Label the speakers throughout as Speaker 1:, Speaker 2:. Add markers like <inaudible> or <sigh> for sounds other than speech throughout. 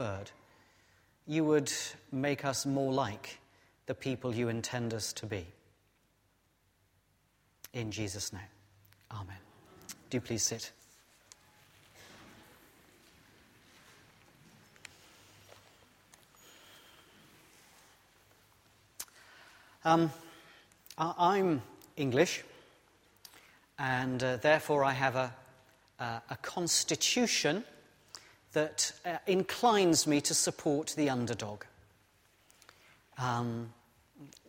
Speaker 1: word, you would make us more like the people you intend us to be. In Jesus' name, Amen. Do please sit. Um, I'm English, and uh, therefore I have a, uh, a constitution that uh, inclines me to support the underdog. Um,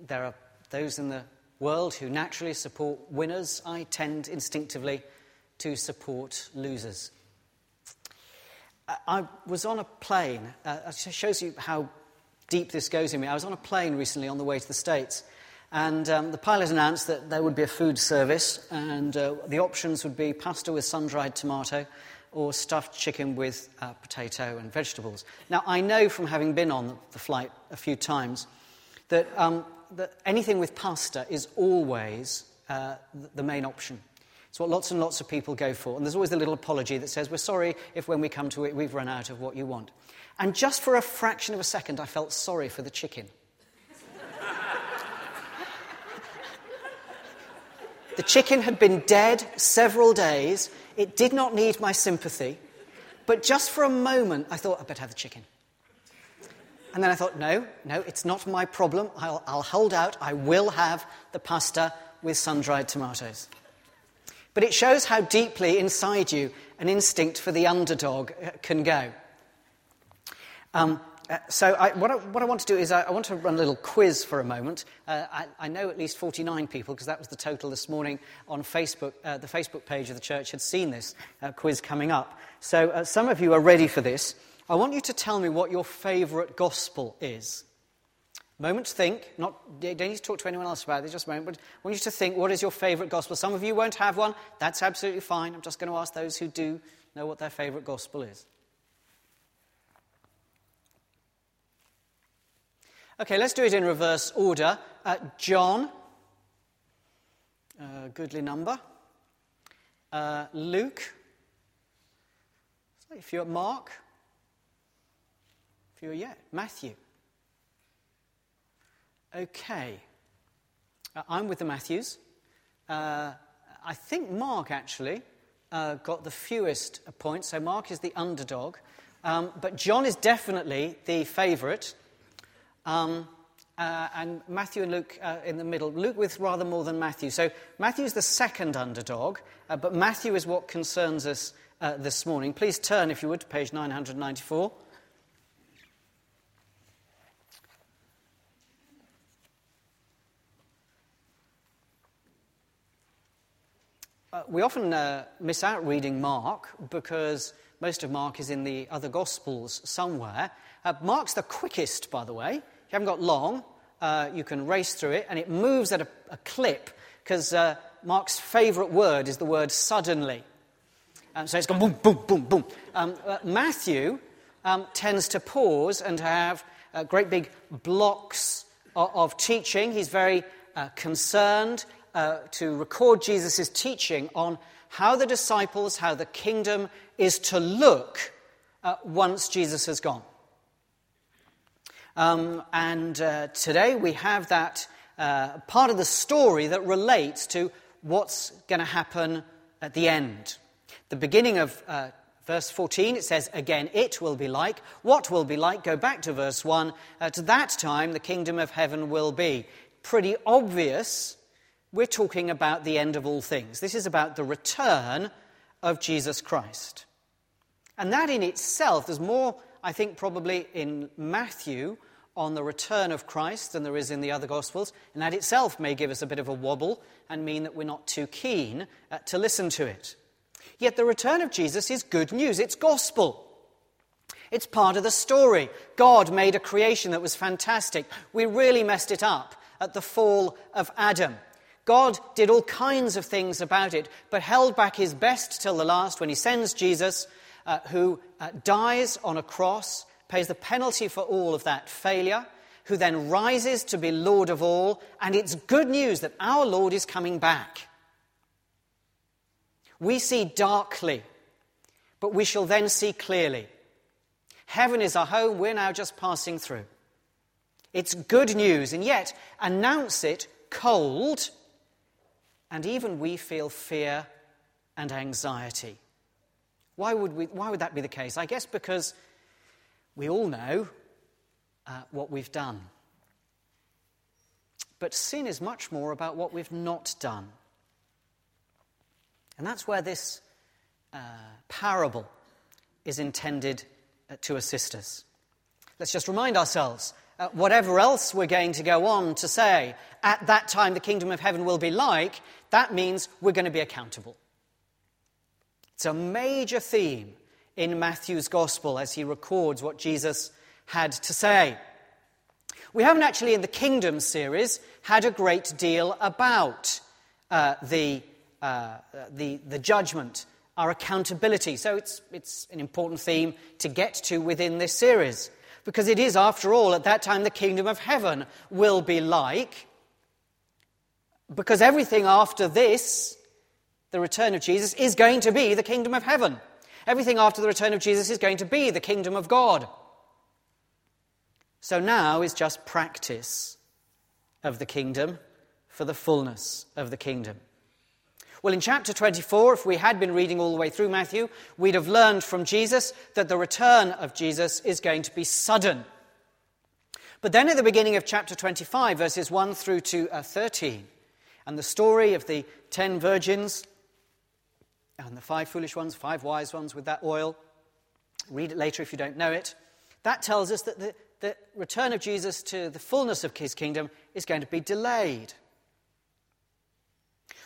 Speaker 1: there are those in the world who naturally support winners. I tend instinctively to support losers. I was on a plane, uh, it shows you how deep this goes in me. I was on a plane recently on the way to the States, and um, the pilot announced that there would be a food service, and uh, the options would be pasta with sun dried tomato or stuffed chicken with uh, potato and vegetables. Now, I know from having been on the flight a few times that, um, that anything with pasta is always uh, the main option. It's what lots and lots of people go for. And there's always the little apology that says, We're sorry if when we come to it, we've run out of what you want. And just for a fraction of a second, I felt sorry for the chicken. <laughs> the chicken had been dead several days. It did not need my sympathy. But just for a moment, I thought, I better have the chicken. And then I thought, no, no, it's not my problem. I'll, I'll hold out. I will have the pasta with sun dried tomatoes. But it shows how deeply inside you an instinct for the underdog uh, can go. Um, uh, so, I, what, I, what, I, want to do is I, I, want to run a little quiz for a moment. Uh, I, know at least 49 people, because that was the total this morning on Facebook. Uh, the Facebook page of the church had seen this uh, quiz coming up. So, uh, some of you are ready for this. I want you to tell me what your favourite gospel is. Moment to think. Not, don't need to talk to anyone else about it, just a moment. But I want you to think what is your favourite gospel? Some of you won't have one. That's absolutely fine. I'm just going to ask those who do know what their favourite gospel is. Okay, let's do it in reverse order. Uh, John, uh, goodly number. Uh, Luke, if you're Mark, fewer yet. Matthew. Okay. Uh, I'm with the Matthews. Uh, I think Mark actually got the fewest points, so Mark is the underdog. Um, but John is definitely the favourite. Um, uh, and Matthew and Luke uh, in the middle. Luke with rather more than Matthew. So Matthew's the second underdog, uh, but Matthew is what concerns us this morning. Please turn, if you would, to page 994. Uh, we often uh, miss out reading Mark because most of Mark is in the other Gospels somewhere. Uh, Mark's the quickest, by the way. You haven't got long, uh, you can race through it, and it moves at a, a clip because uh, Mark's favourite word is the word suddenly. Um, so it's gone boom, boom, boom, boom. Um, uh, Matthew um, tends to pause and have great big blocks of, of teaching. He's very concerned uh, to record Jesus' teaching on how the disciples, how the kingdom is to look uh, once Jesus has gone. Um, and uh, today we have that uh, part of the story that relates to what's going to happen at the end. The beginning of uh, verse 14, it says, Again, it will be like. What will be like? Go back to verse 1. At that time, the kingdom of heaven will be. Pretty obvious we're talking about the end of all things. This is about the return of Jesus Christ. And that in itself, there's more, I think, probably in Matthew on the return of Christ than there is in the other Gospels. And that itself may give us a bit of a wobble and mean that we're not too keen uh, to listen to it. Yet the return of Jesus is good news, it's gospel. It's part of the story. God made a creation that was fantastic. We really messed it up at the fall of Adam. God did all kinds of things about it, but held back his best till the last when he sends Jesus, uh, who uh, dies on a cross, pays the penalty for all of that failure, who then rises to be Lord of all. And it's good news that our Lord is coming back. We see darkly, but we shall then see clearly. Heaven is our home, we're now just passing through. It's good news, and yet announce it cold, and even we feel fear and anxiety. Why would, we, why would that be the case? I guess because we all know uh, what we've done. But sin is much more about what we've not done. And that's where this uh, parable is intended uh, to assist us. Let's just remind ourselves uh, whatever else we're going to go on to say, at that time the kingdom of heaven will be like, that means we're going to be accountable. It's a major theme in Matthew's gospel as he records what Jesus had to say. We haven't actually, in the Kingdom series, had a great deal about uh, the, uh, the, the judgment, our accountability. So it's, it's an important theme to get to within this series. Because it is, after all, at that time the kingdom of heaven will be like. Because everything after this, the return of Jesus, is going to be the kingdom of heaven. Everything after the return of Jesus is going to be the kingdom of God. So now is just practice of the kingdom for the fullness of the kingdom. Well, in chapter 24, if we had been reading all the way through Matthew, we'd have learned from Jesus that the return of Jesus is going to be sudden. But then at the beginning of chapter 25, verses 1 through to uh, 13, and the story of the ten virgins and the five foolish ones, five wise ones with that oil, read it later if you don't know it, that tells us that the, the return of Jesus to the fullness of his kingdom is going to be delayed.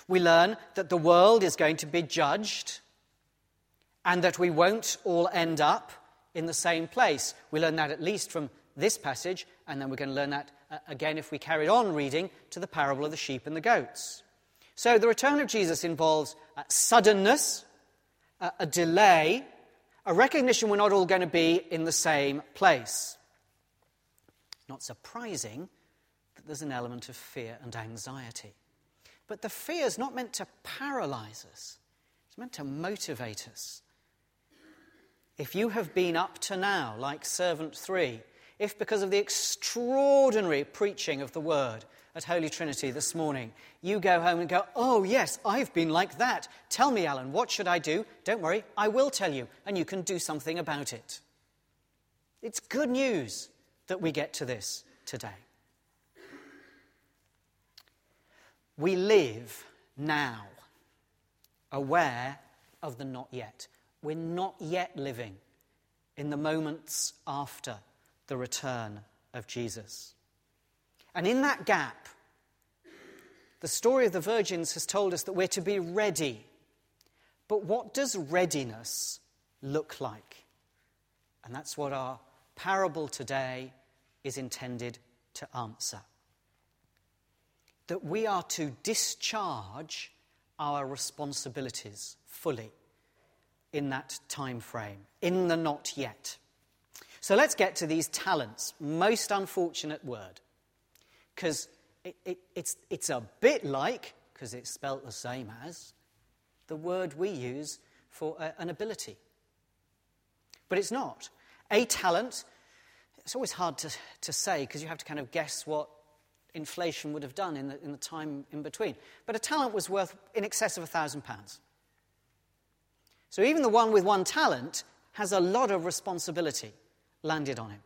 Speaker 1: We learn that the world is going to be judged and that we won't all end up in the same place. We learn that at least from this passage, and then we're going to learn that uh, again if we carry on reading to the parable of the sheep and the goats. So the return of Jesus involves uh, suddenness, uh, a delay, a recognition we're not all going to be in the same place. Not surprising that there's an element of fear and anxiety. But the fear is not meant to paralyze us, it's meant to motivate us. If you have been up to now, like servant three, if because of the extraordinary preaching of the word at Holy Trinity this morning, you go home and go, Oh, yes, I've been like that. Tell me, Alan, what should I do? Don't worry, I will tell you, and you can do something about it. It's good news that we get to this today. We live now aware of the not yet. We're not yet living in the moments after the return of Jesus. And in that gap, the story of the virgins has told us that we're to be ready. But what does readiness look like? And that's what our parable today is intended to answer that we are to discharge our responsibilities fully in that time frame, in the not yet. So let's get to these talents. Most unfortunate word. Because it, it, it's, it's a bit like, because it's spelt the same as, the word we use for a, an ability. But it's not. A talent, it's always hard to, to say because you have to kind of guess what inflation would have done in the, in the time in between. But a talent was worth in excess of a thousand pounds. So even the one with one talent has a lot of responsibility landed on him.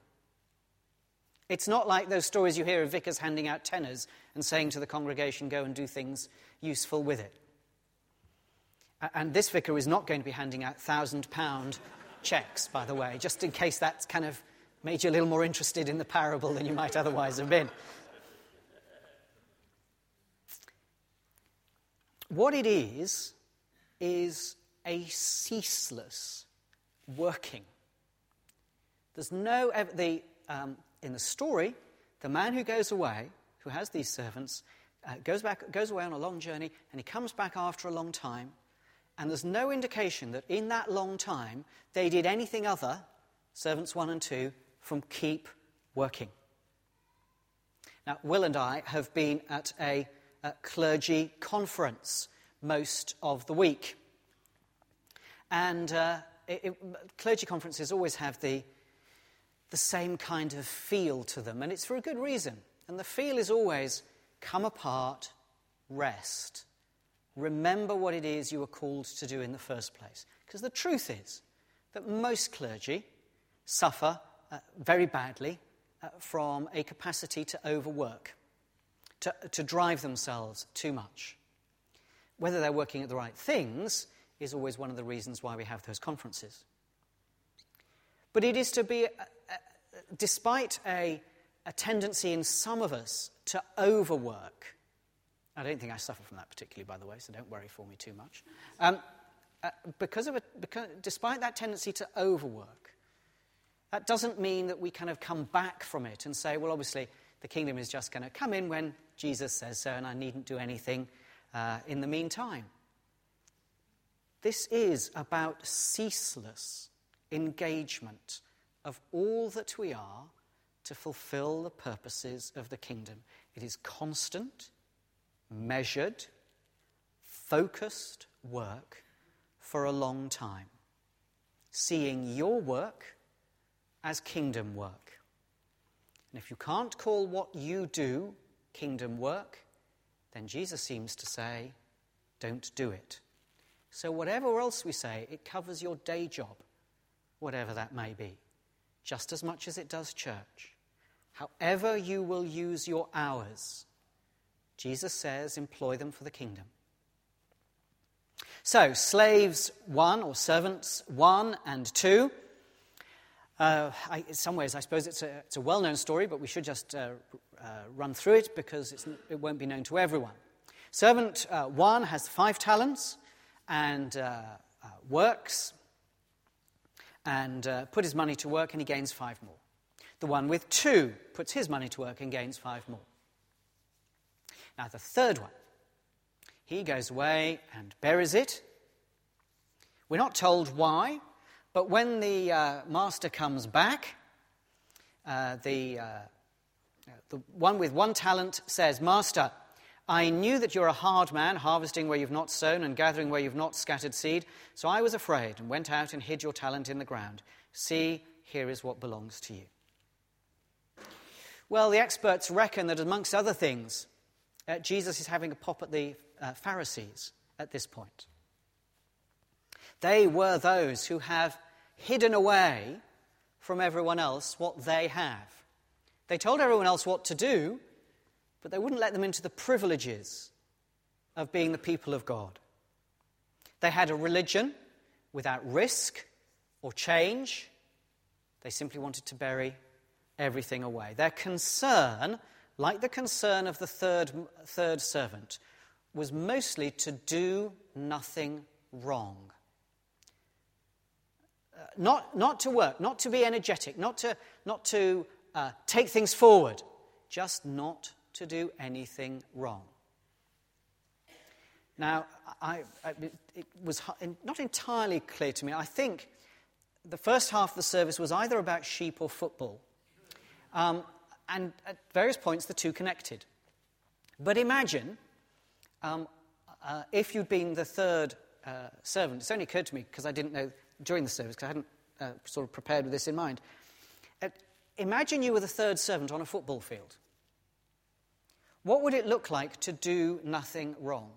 Speaker 1: It's not like those stories you hear of vicars handing out tenners and saying to the congregation, go and do things useful with it. And this vicar is not going to be handing out thousand pound checks, by the way, just in case that's kind of made you a little more interested in the parable than you might otherwise have been. What it is, is a ceaseless working. There's no, the, um, in the story, the man who goes away, who has these servants, uh, goes, back, goes away on a long journey and he comes back after a long time. And there's no indication that in that long time they did anything other, servants one and two, from keep working. Now, Will and I have been at a clergy conference most of the week. And uh, it, it, clergy conferences always have the, the same kind of feel to them, and it's for a good reason. And the feel is always come apart, rest. Remember what it is you were called to do in the first place. Because the truth is that most clergy suffer uh, very badly uh, from a capacity to overwork, to, to drive themselves too much. Whether they're working at the right things is always one of the reasons why we have those conferences. But it is to be, uh, despite a, a tendency in some of us to overwork, I don't think I suffer from that particularly, by the way, so don't worry for me too much. Um, uh, because of a, because, despite that tendency to overwork, that doesn't mean that we kind of come back from it and say, well, obviously, the kingdom is just going to come in when Jesus says so, and I needn't do anything uh, in the meantime. This is about ceaseless engagement of all that we are to fulfill the purposes of the kingdom. It is constant, measured, focused work for a long time, seeing your work as kingdom work. And if you can't call what you do kingdom work, then Jesus seems to say, don't do it. So, whatever else we say, it covers your day job, whatever that may be, just as much as it does church. However, you will use your hours, Jesus says, employ them for the kingdom. So, slaves one, or servants one and two. Uh, I, in some ways, I suppose it's a, a well known story, but we should just uh, uh, run through it because it won't be known to everyone. Servant uh, one has five talents and uh, uh, works and put his money to work and he gains five more. The one with two puts his money to work and gains five more. Now, the third one, he goes away and buries it. We're not told why, but when the uh, master comes back, uh, the, uh, the one with one talent says, Master, I knew that you're a hard man, harvesting where you've not sown and gathering where you've not scattered seed. So I was afraid and went out and hid your talent in the ground. See, here is what belongs to you. Well, the experts reckon that, amongst other things, uh, Jesus is having a pop at the uh, Pharisees at this point. They were those who have hidden away from everyone else what they have. They told everyone else what to do, but they wouldn't let them into the privileges of being the people of God. They had a religion without risk or change. They simply wanted to bury everything away. Their concern, like the concern of the third, third servant, was mostly to do nothing wrong not, not to work, not to be energetic, not to, not to uh, take things forward, just not to do anything wrong. Now, I, I, it was not entirely clear to me. I think the first half of the service was either about sheep or football. Um, and at various points, the two connected. But imagine um, uh, if you'd been the third uh, servant. It's only occurred to me because I didn't know during the service, because I hadn't uh, sort of prepared with this in mind. Uh, imagine you were the third servant on a football field. What would it look like to do nothing wrong?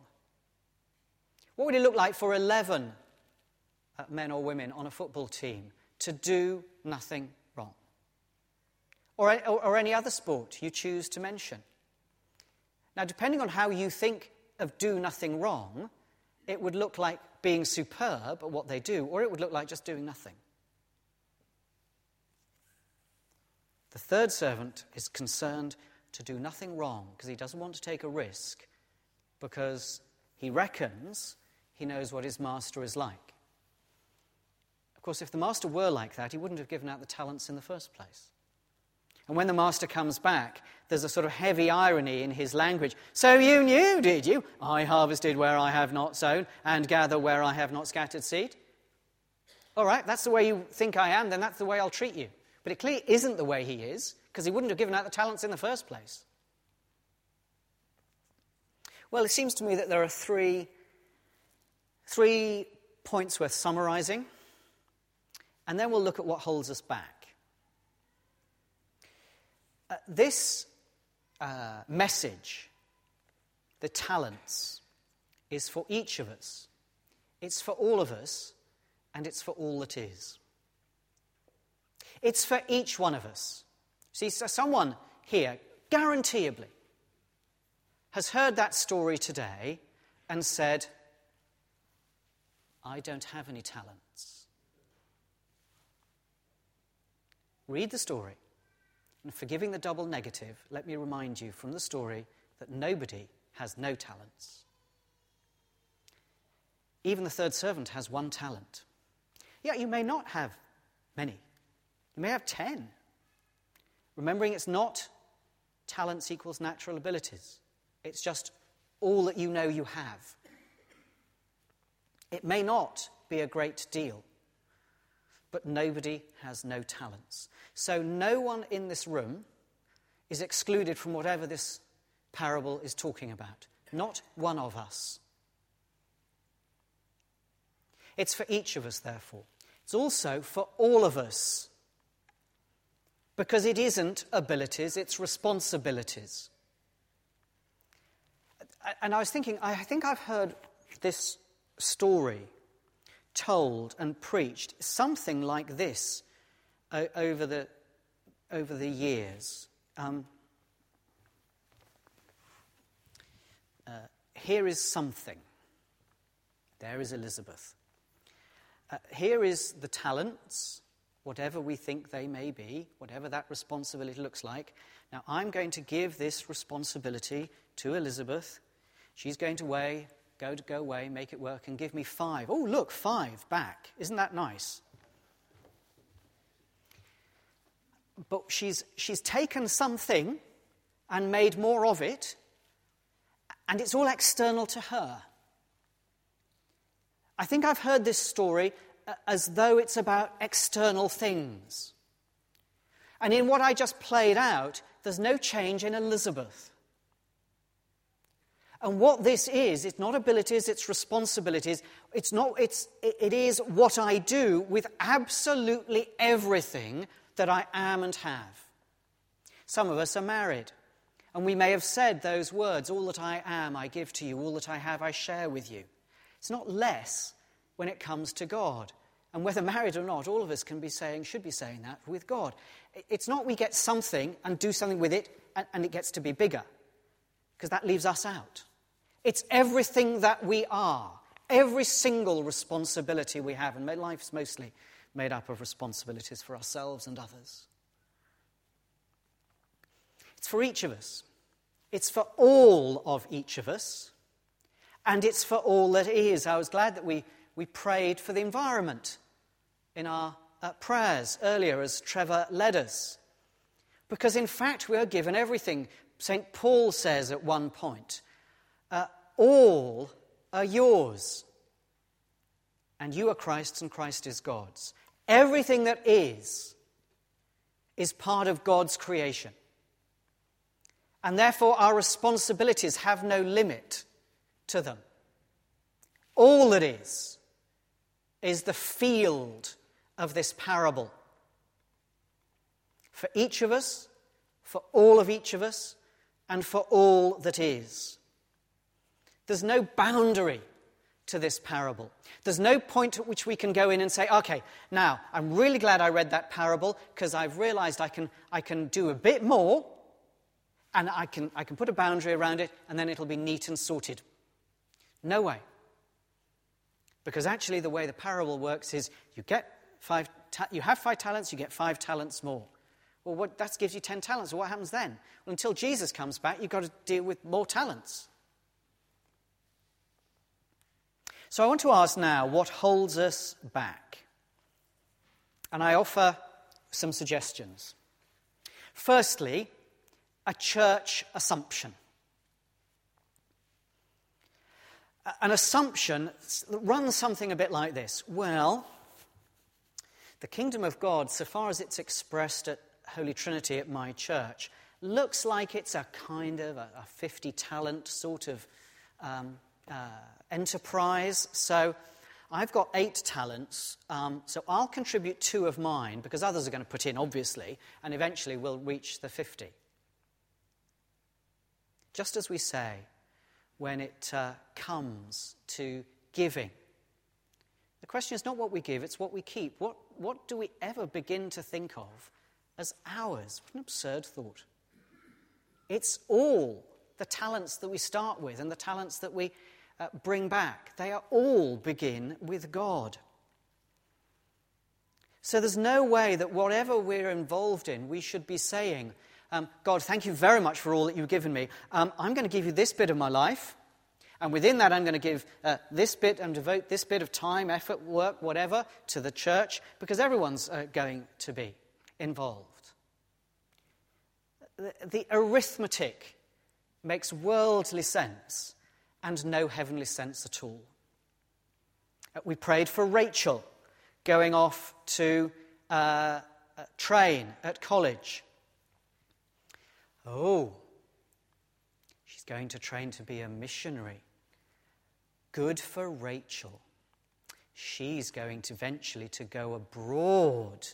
Speaker 1: What would it look like for 11 uh, men or women on a football team to do nothing wrong? Or, or, or any other sport you choose to mention? Now, depending on how you think of do nothing wrong, it would look like being superb at what they do, or it would look like just doing nothing. The third servant is concerned to do nothing wrong because he doesn't want to take a risk because he reckons he knows what his master is like. Of course, if the master were like that, he wouldn't have given out the talents in the first place. And when the master comes back, there's a sort of heavy irony in his language. So you knew, did you? I harvested where I have not sown and gather where I have not scattered seed. All right, that's the way you think I am, then that's the way I'll treat you. But it clearly isn't the way he is, because he wouldn't have given out the talents in the first place. Well, it seems to me that there are three, three points worth summarizing, and then we'll look at what holds us back. Uh, this uh, message, the talents, is for each of us. It's for all of us, and it's for all that is. It's for each one of us. See, so someone here, guaranteeably, has heard that story today and said, I don't have any talents. Read the story. And forgiving the double negative, let me remind you from the story that nobody has no talents. Even the third servant has one talent. Yeah, you may not have many, you may have ten. Remembering it's not talents equals natural abilities, it's just all that you know you have. It may not be a great deal, but nobody has no talents. So no one in this room is excluded from whatever this parable is talking about. Not one of us. It's for each of us, therefore. It's also for all of us. Because it isn't abilities, it's responsibilities. And I was thinking, I think I've heard this story told and preached, something like this over the, over the years. Um, uh, here is something. There is Elizabeth. Uh, here is the talents, whatever we think they may be, whatever that responsibility looks like. Now, I'm going to give this responsibility to Elizabeth. She's going to weigh Go to go away, make it work, and give me five. Oh, look, five back. Isn't that nice? But she's, she's taken something and made more of it, and it's all external to her. I think I've heard this story as though it's about external things. And in what I just played out, there's no change in Elizabeth. And what this is, it's not abilities, it's responsibilities. It's not, it's, it is what I do with absolutely everything that I am and have. Some of us are married, and we may have said those words All that I am, I give to you, all that I have, I share with you. It's not less when it comes to God. And whether married or not, all of us can be saying, should be saying that with God. It's not we get something and do something with it and, and it gets to be bigger, because that leaves us out. It's everything that we are, every single responsibility we have, and life's mostly made up of responsibilities for ourselves and others. It's for each of us, it's for all of each of us, and it's for all that is. I was glad that we, we prayed for the environment in our uh, prayers earlier as Trevor led us. Because in fact, we are given everything. St. Paul says at one point, uh, all are yours. And you are Christ's, and Christ is God's. Everything that is, is part of God's creation. And therefore, our responsibilities have no limit to them. All that is, is the field of this parable. For each of us, for all of each of us, and for all that is. There's no boundary to this parable. There's no point at which we can go in and say, okay, now, I'm really glad I read that parable because I've realized I can, I can do a bit more and I can, I can put a boundary around it and then it'll be neat and sorted. No way. Because actually, the way the parable works is you, get five ta- you have five talents, you get five talents more. Well, what, that gives you ten talents. Well, what happens then? Well, until Jesus comes back, you've got to deal with more talents. So I want to ask now what holds us back? And I offer some suggestions. Firstly, a church assumption. An assumption that runs something a bit like this Well, the kingdom of God, so far as it's expressed at Holy Trinity at my church, looks like it's a kind of a, 50 talent sort of um, uh, enterprise. So I've got eight talents, um, so I'll contribute two of mine because others are going to put in, obviously, and eventually we'll reach the 50. Just as we say when it uh, comes to giving, the question is not what we give, it's what we keep. What, what do we ever begin to think of as ours? What an absurd thought. It's all the talents that we start with and the talents that we uh, bring back. They are all begin with God. So there's no way that whatever we're involved in, we should be saying, um, God, thank you very much for all that you've given me. Um, I'm going to give you this bit of my life. And within that, I'm going to give uh, this bit and devote this bit of time, effort, work, whatever, to the church, because everyone's uh, going to be involved. The, the arithmetic makes worldly sense and no heavenly sense at all. Uh, we prayed for Rachel going off to uh, train at college. Oh, she's going to train to be a missionary. Good for Rachel. She's going to eventually to go abroad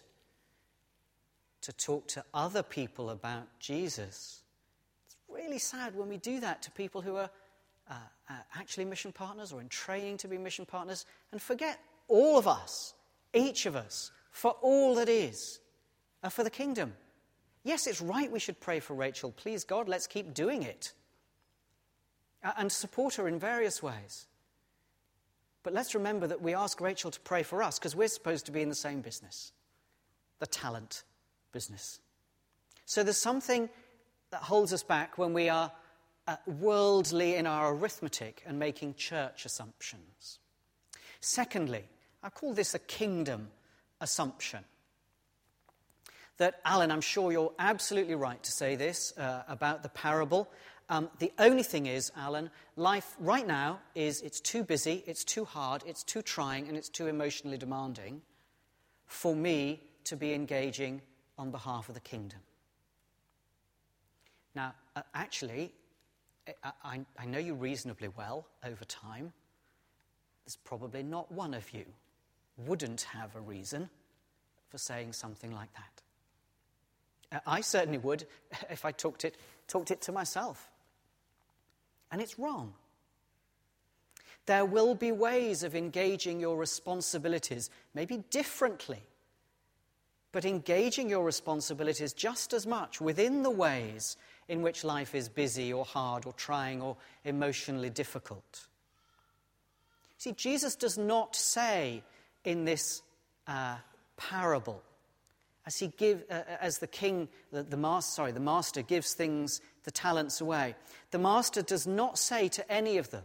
Speaker 1: to talk to other people about Jesus. It's really sad when we do that to people who are uh, uh, actually mission partners or in training to be mission partners and forget all of us, each of us, for all that is, for the kingdom. Yes, it's right we should pray for Rachel. Please, God, let's keep doing it. And support her in various ways. But let's remember that we ask Rachel to pray for us because we're supposed to be in the same business the talent business. So there's something that holds us back when we are uh, worldly in our arithmetic and making church assumptions. Secondly, I call this a kingdom assumption. That, Alan, I'm sure you're absolutely right to say this uh, about the parable. Um, the only thing is, Alan, life right now is it's too busy, it's too hard, it's too trying, and it's too emotionally demanding for me to be engaging on behalf of the kingdom. Now, uh, actually, I, I, I know you reasonably well over time. There's probably not one of you wouldn't have a reason for saying something like that. I certainly would <laughs> if I talked it, talked it to myself. And it's wrong. There will be ways of engaging your responsibilities, maybe differently, but engaging your responsibilities just as much within the ways in which life is busy or hard or trying or emotionally difficult. See, Jesus does not say in this uh, parable, as he give, uh, as the king, the, the master, sorry, the master gives things the talents away. The master does not say to any of them,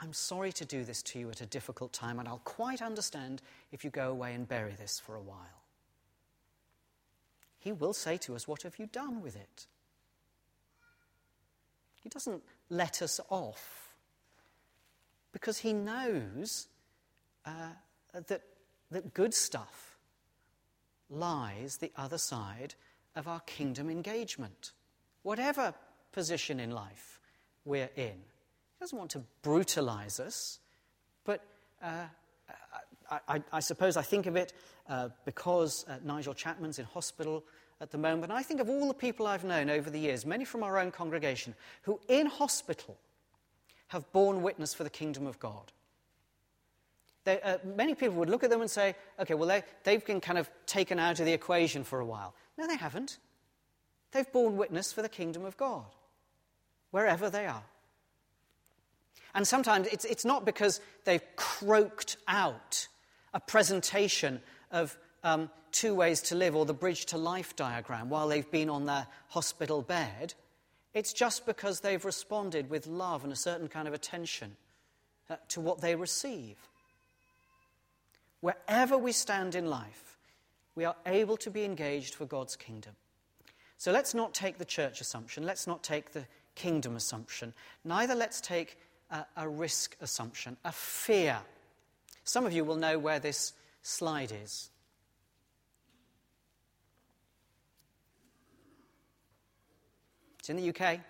Speaker 1: I'm sorry to do this to you at a difficult time, and I'll quite understand if you go away and bury this for a while. He will say to us, What have you done with it? He doesn't let us off because he knows uh, that, that good stuff lies the other side of our kingdom engagement whatever position in life we're in. He doesn't want to brutalize us, but uh, I, I, suppose I think of it uh, because uh, Nigel Chapman's in hospital at the moment. I think of all the people I've known over the years, many from our own congregation, who in hospital have borne witness for the kingdom of God. They, uh, many people would look at them and say, okay, well, they, they've been kind of taken out of the equation for a while. No, they haven't. They've borne witness for the kingdom of God, wherever they are. And sometimes it's, it's not because they've croaked out a presentation of um, two ways to live or the bridge to life diagram while they've been on their hospital bed. It's just because they've responded with love and a certain kind of attention uh, to what they receive. Wherever we stand in life, we are able to be engaged for God's kingdom. So let's not take the church assumption, let's not take the kingdom assumption, neither let's take a, a risk assumption, a fear. Some of you will know where this slide is. It's in the UK.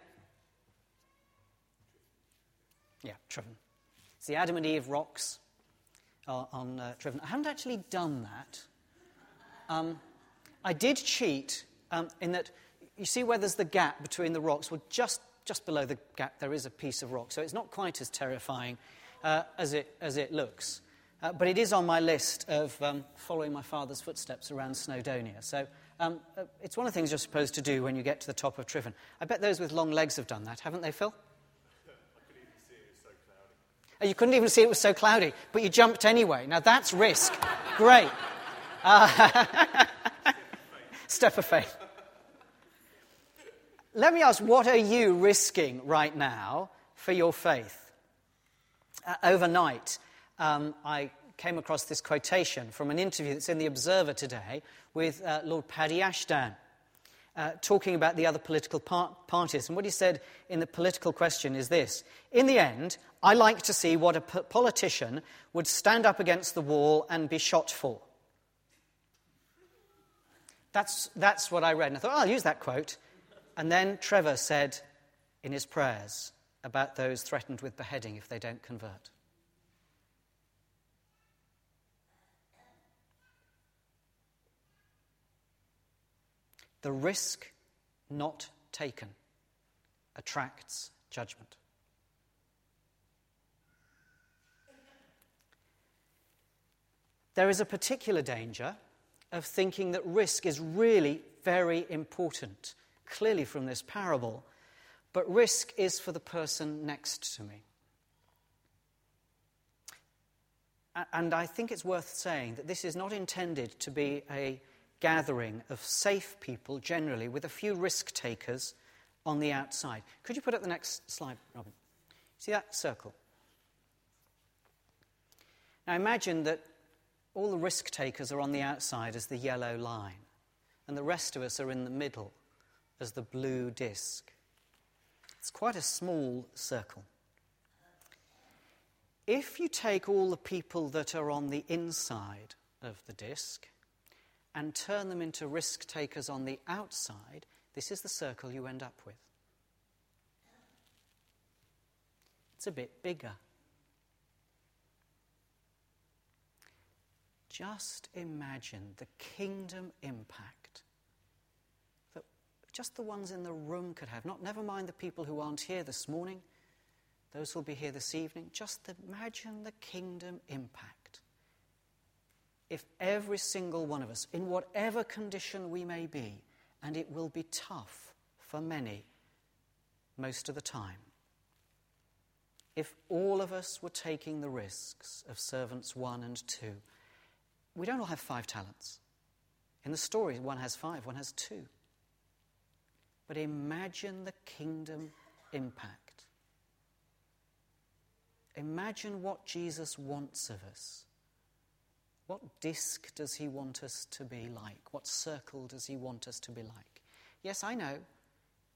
Speaker 1: Yeah, Tryfan. It's the Adam and Eve rocks uh, on uh, Tryfan. I haven't actually done that. Um, I did cheat um, in that you see where there's the gap between the rocks? Well, just, just below the gap, there is a piece of rock. So it's not quite as terrifying uh, as, it, as it looks. Uh, but it is on my list of um, following my father's footsteps around Snowdonia. So um, uh, it's one of the things you're supposed to do when you get to the top of Tryfan. I bet those with long legs have done that, haven't they, Phil? Oh, you couldn't even see it was so cloudy, but you jumped anyway. Now that's risk. Great. Uh, <laughs> step of faith. Let me ask, what are you risking right now for your faith? Uh, overnight, um, I came across this quotation from an interview that's in The Observer today with uh, Lord Paddy Ashdown. Uh, talking about the other political par- parties. And what he said in the political question is this In the end, I like to see what a politician would stand up against the wall and be shot for. That's, that's what I read. And I thought, oh, I'll use that quote. And then Trevor said in his prayers about those threatened with beheading if they don't convert. The risk not taken attracts judgment. There is a particular danger of thinking that risk is really very important, clearly from this parable, but risk is for the person next to me. And I think it's worth saying that this is not intended to be a gathering of safe people generally, with a few risk takers on the outside. Could you put up the next slide, Robin? See that circle? Now imagine that all the risk takers are on the outside as the yellow line, and the rest of us are in the middle as the blue disk. It's quite a small circle. If you take all the people that are on the inside of the disk and turn them into risk takers on the outside, this is the circle you end up with. It's a bit bigger. Just imagine the kingdom impact that just the ones in the room could have. Not never mind the people who aren't here this morning, those who'll be here this evening. Just imagine the kingdom impact. If every single one of us, in whatever condition we may be, and it will be tough for many most of the time, if all of us were taking the risks of servants one and two, we don't all have five talents. In the story, one has five, one has two. But imagine the kingdom impact. Imagine what Jesus wants of us. What disc does he want us to be like? What circle does he want us to be like? Yes, I know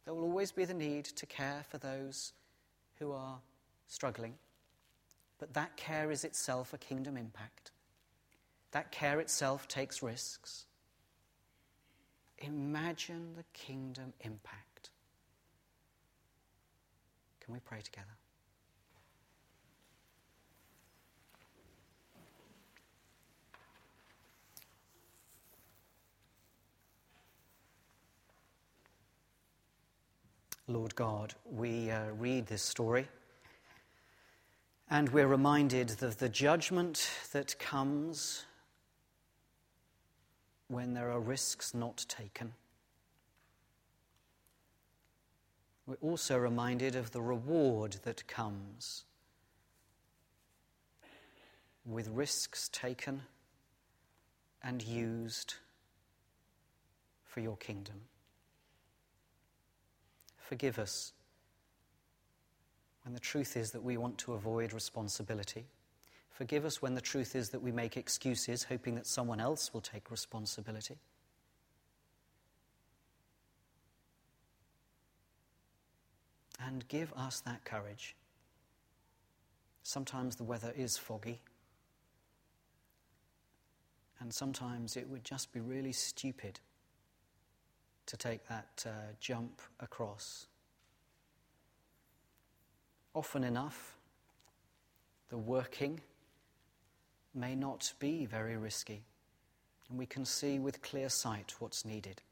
Speaker 1: there will always be the need to care for those who are struggling, but that care is itself a kingdom impact. That care itself takes risks. Imagine the kingdom impact. Can we pray together? Lord God, we uh, read this story and we're reminded of the judgment that comes when there are risks not taken. We're also reminded of the reward that comes with risks taken and used for your kingdom. Forgive us when the truth is that we want to avoid responsibility. Forgive us when the truth is that we make excuses, hoping that someone else will take responsibility. And give us that courage. Sometimes the weather is foggy, and sometimes it would just be really stupid to take that uh, jump across. Often enough, the working may not be very risky, and we can see with clear sight what's needed.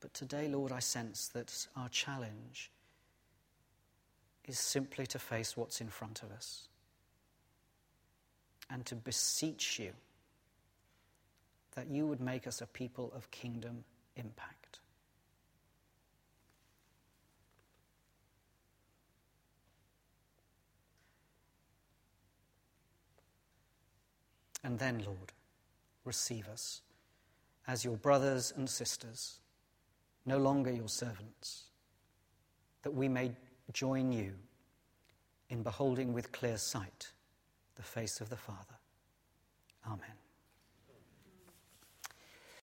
Speaker 1: But today, Lord, I sense that our challenge is simply to face what's in front of us and to beseech you that you would make us a people of kingdom impact. And then, Lord, receive us as your brothers and sisters, no longer your servants, that we may join you in beholding with clear sight the face of the Father. Amen.